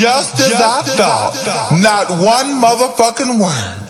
Just as I thought. Not one motherfucking word.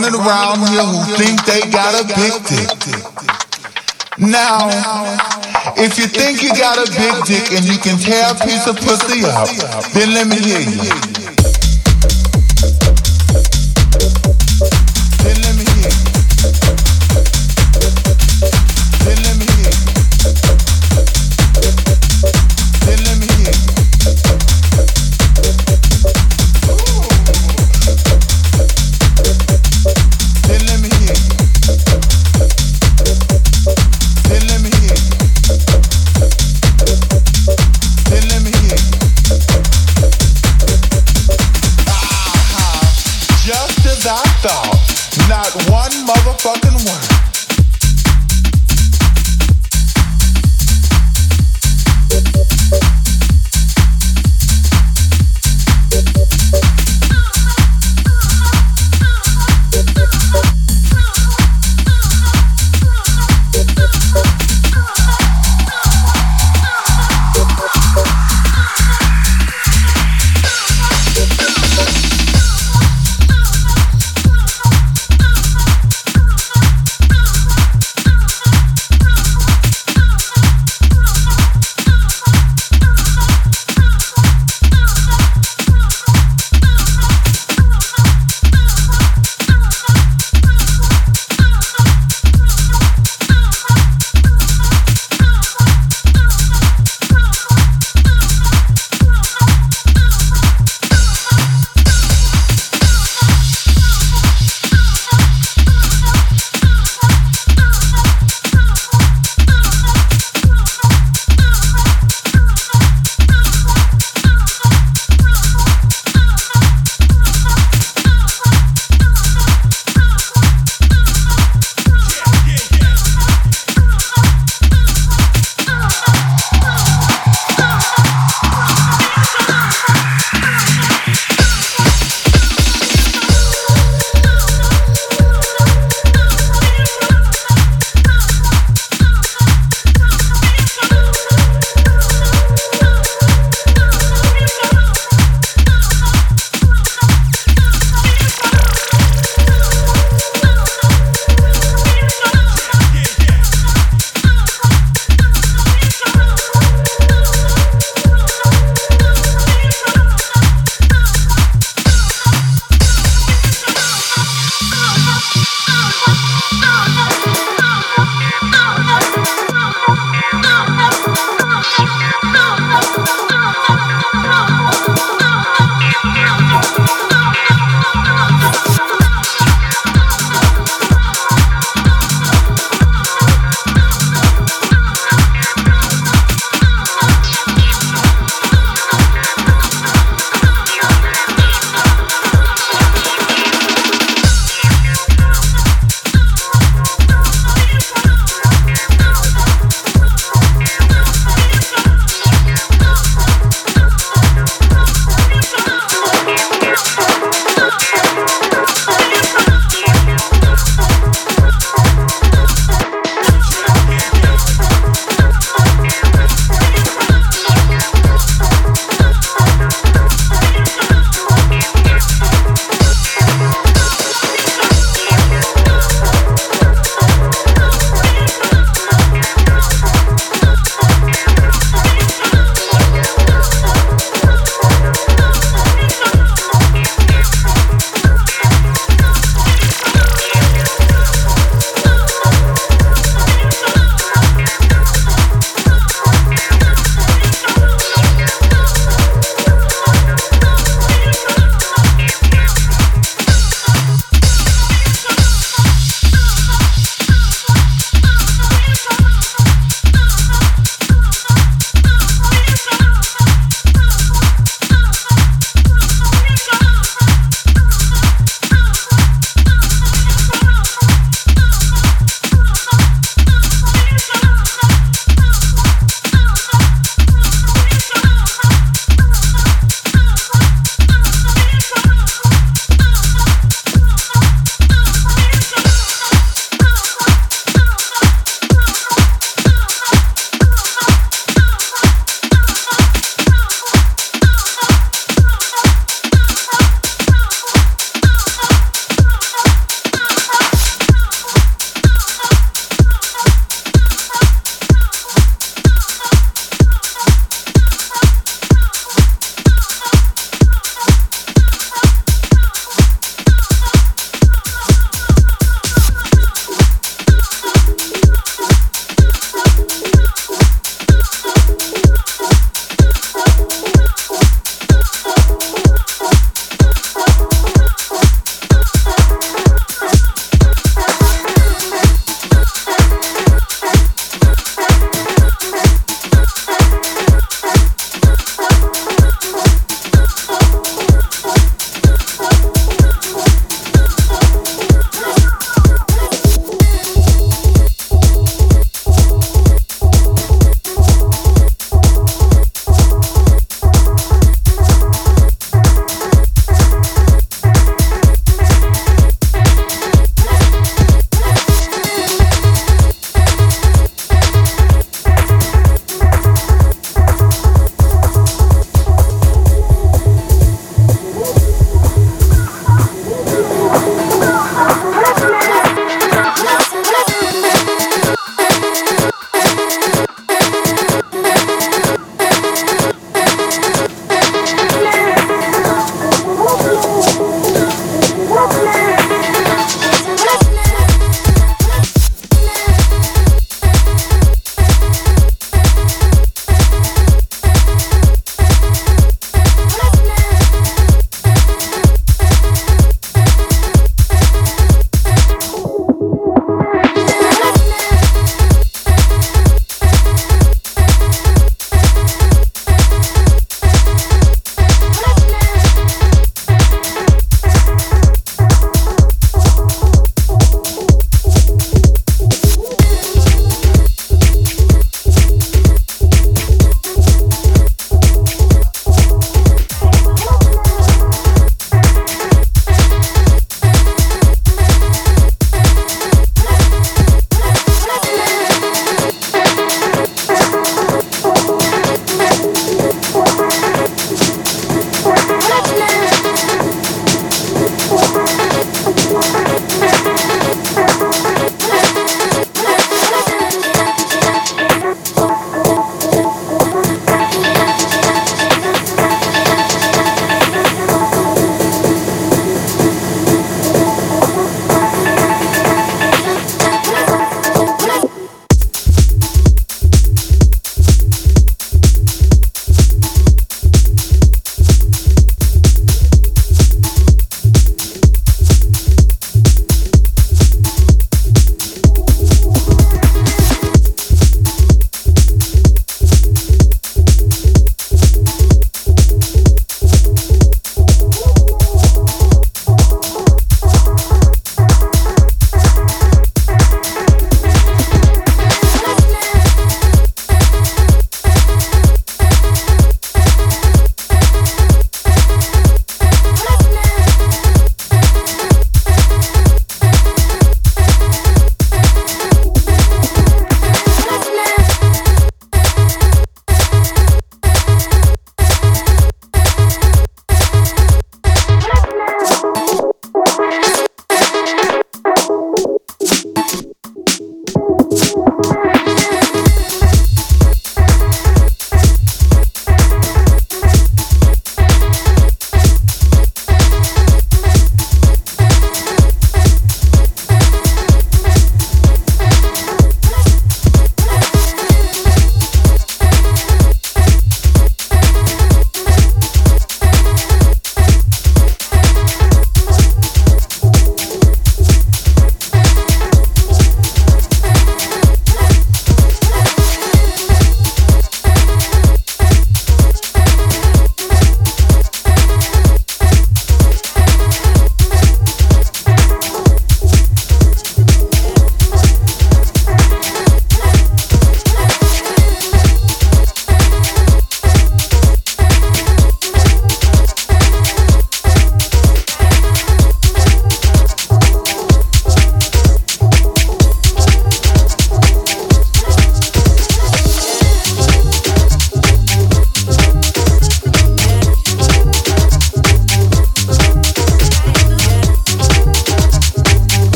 Running around here who think they got a big dick. Now, if you think you got a big dick and you can tear a piece of pussy up, then let me hear you.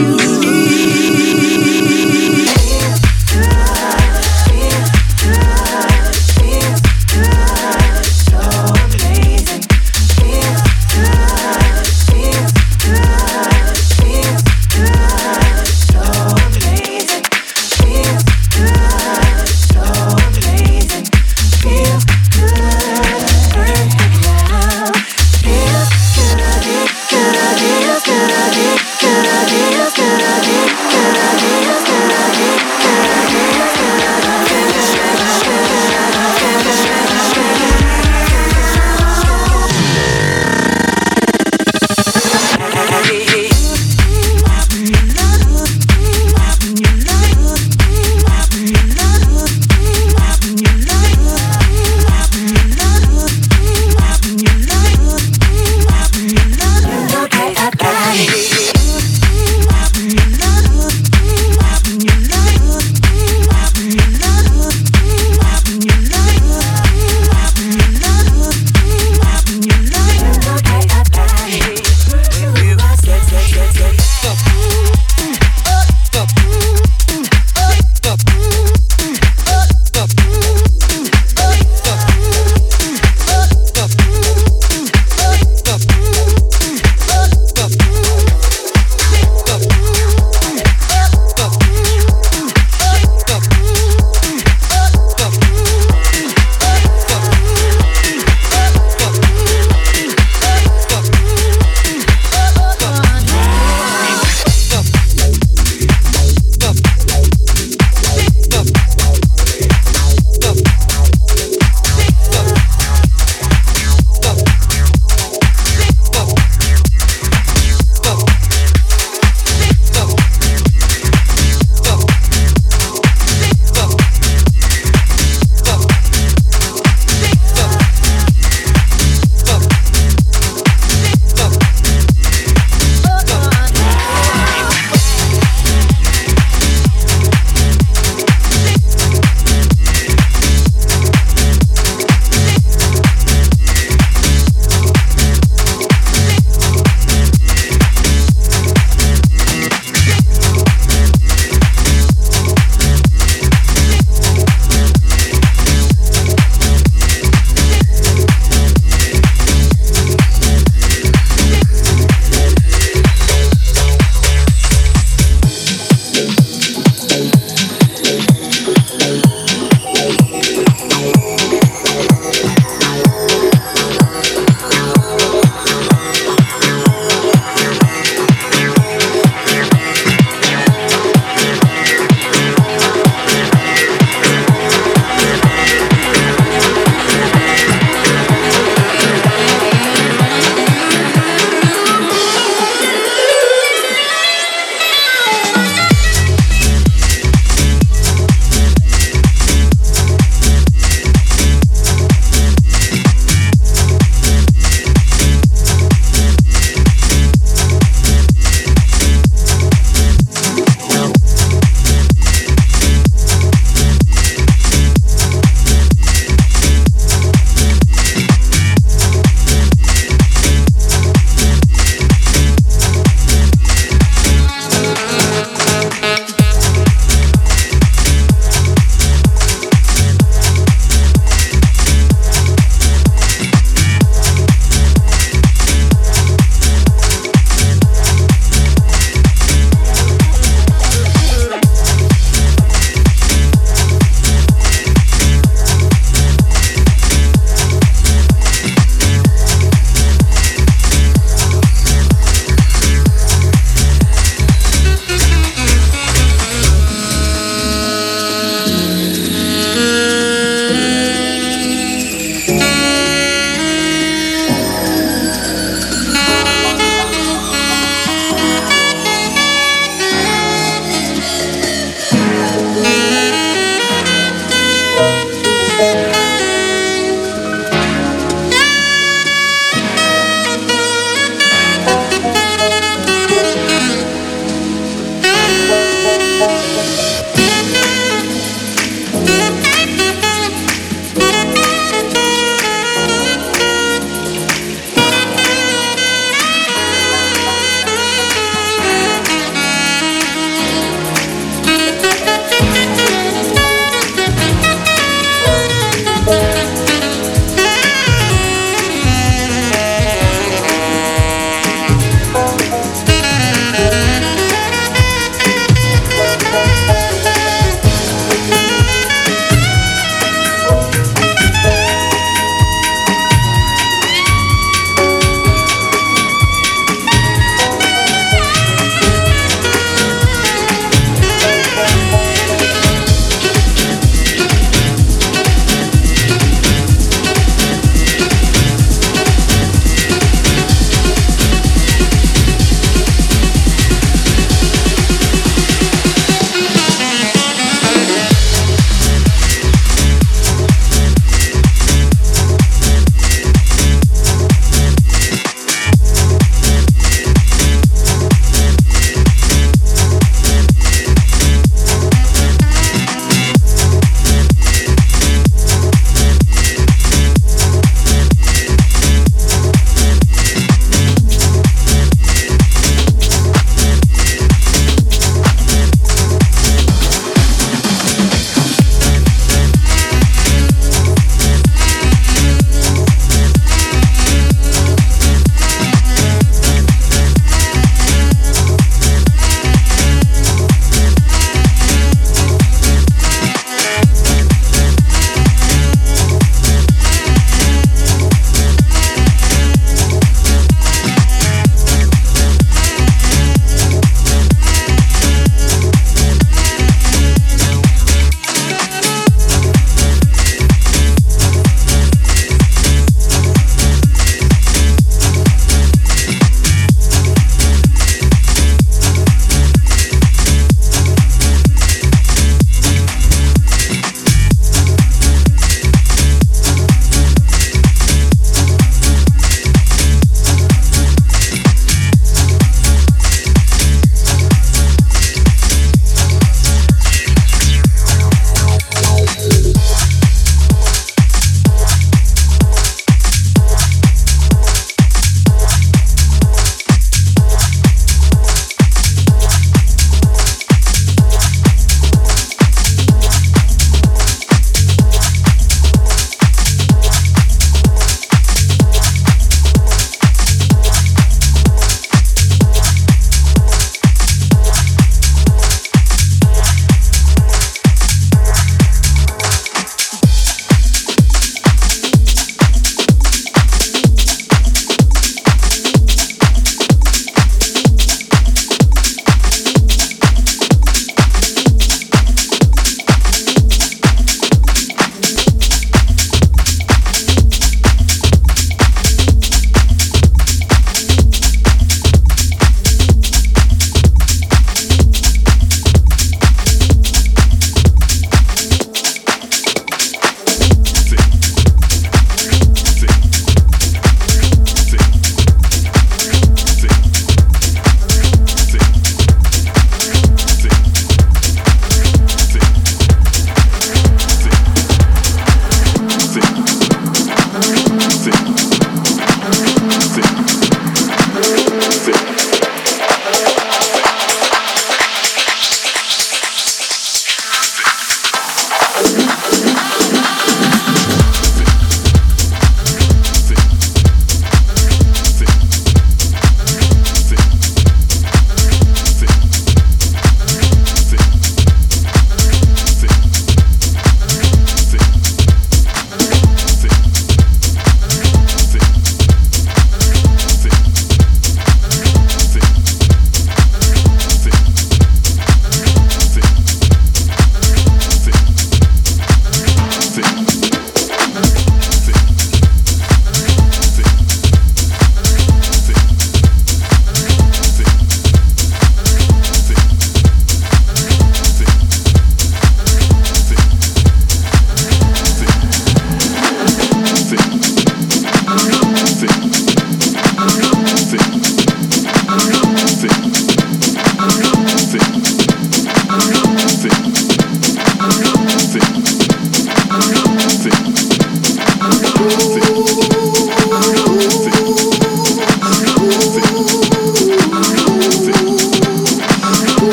You.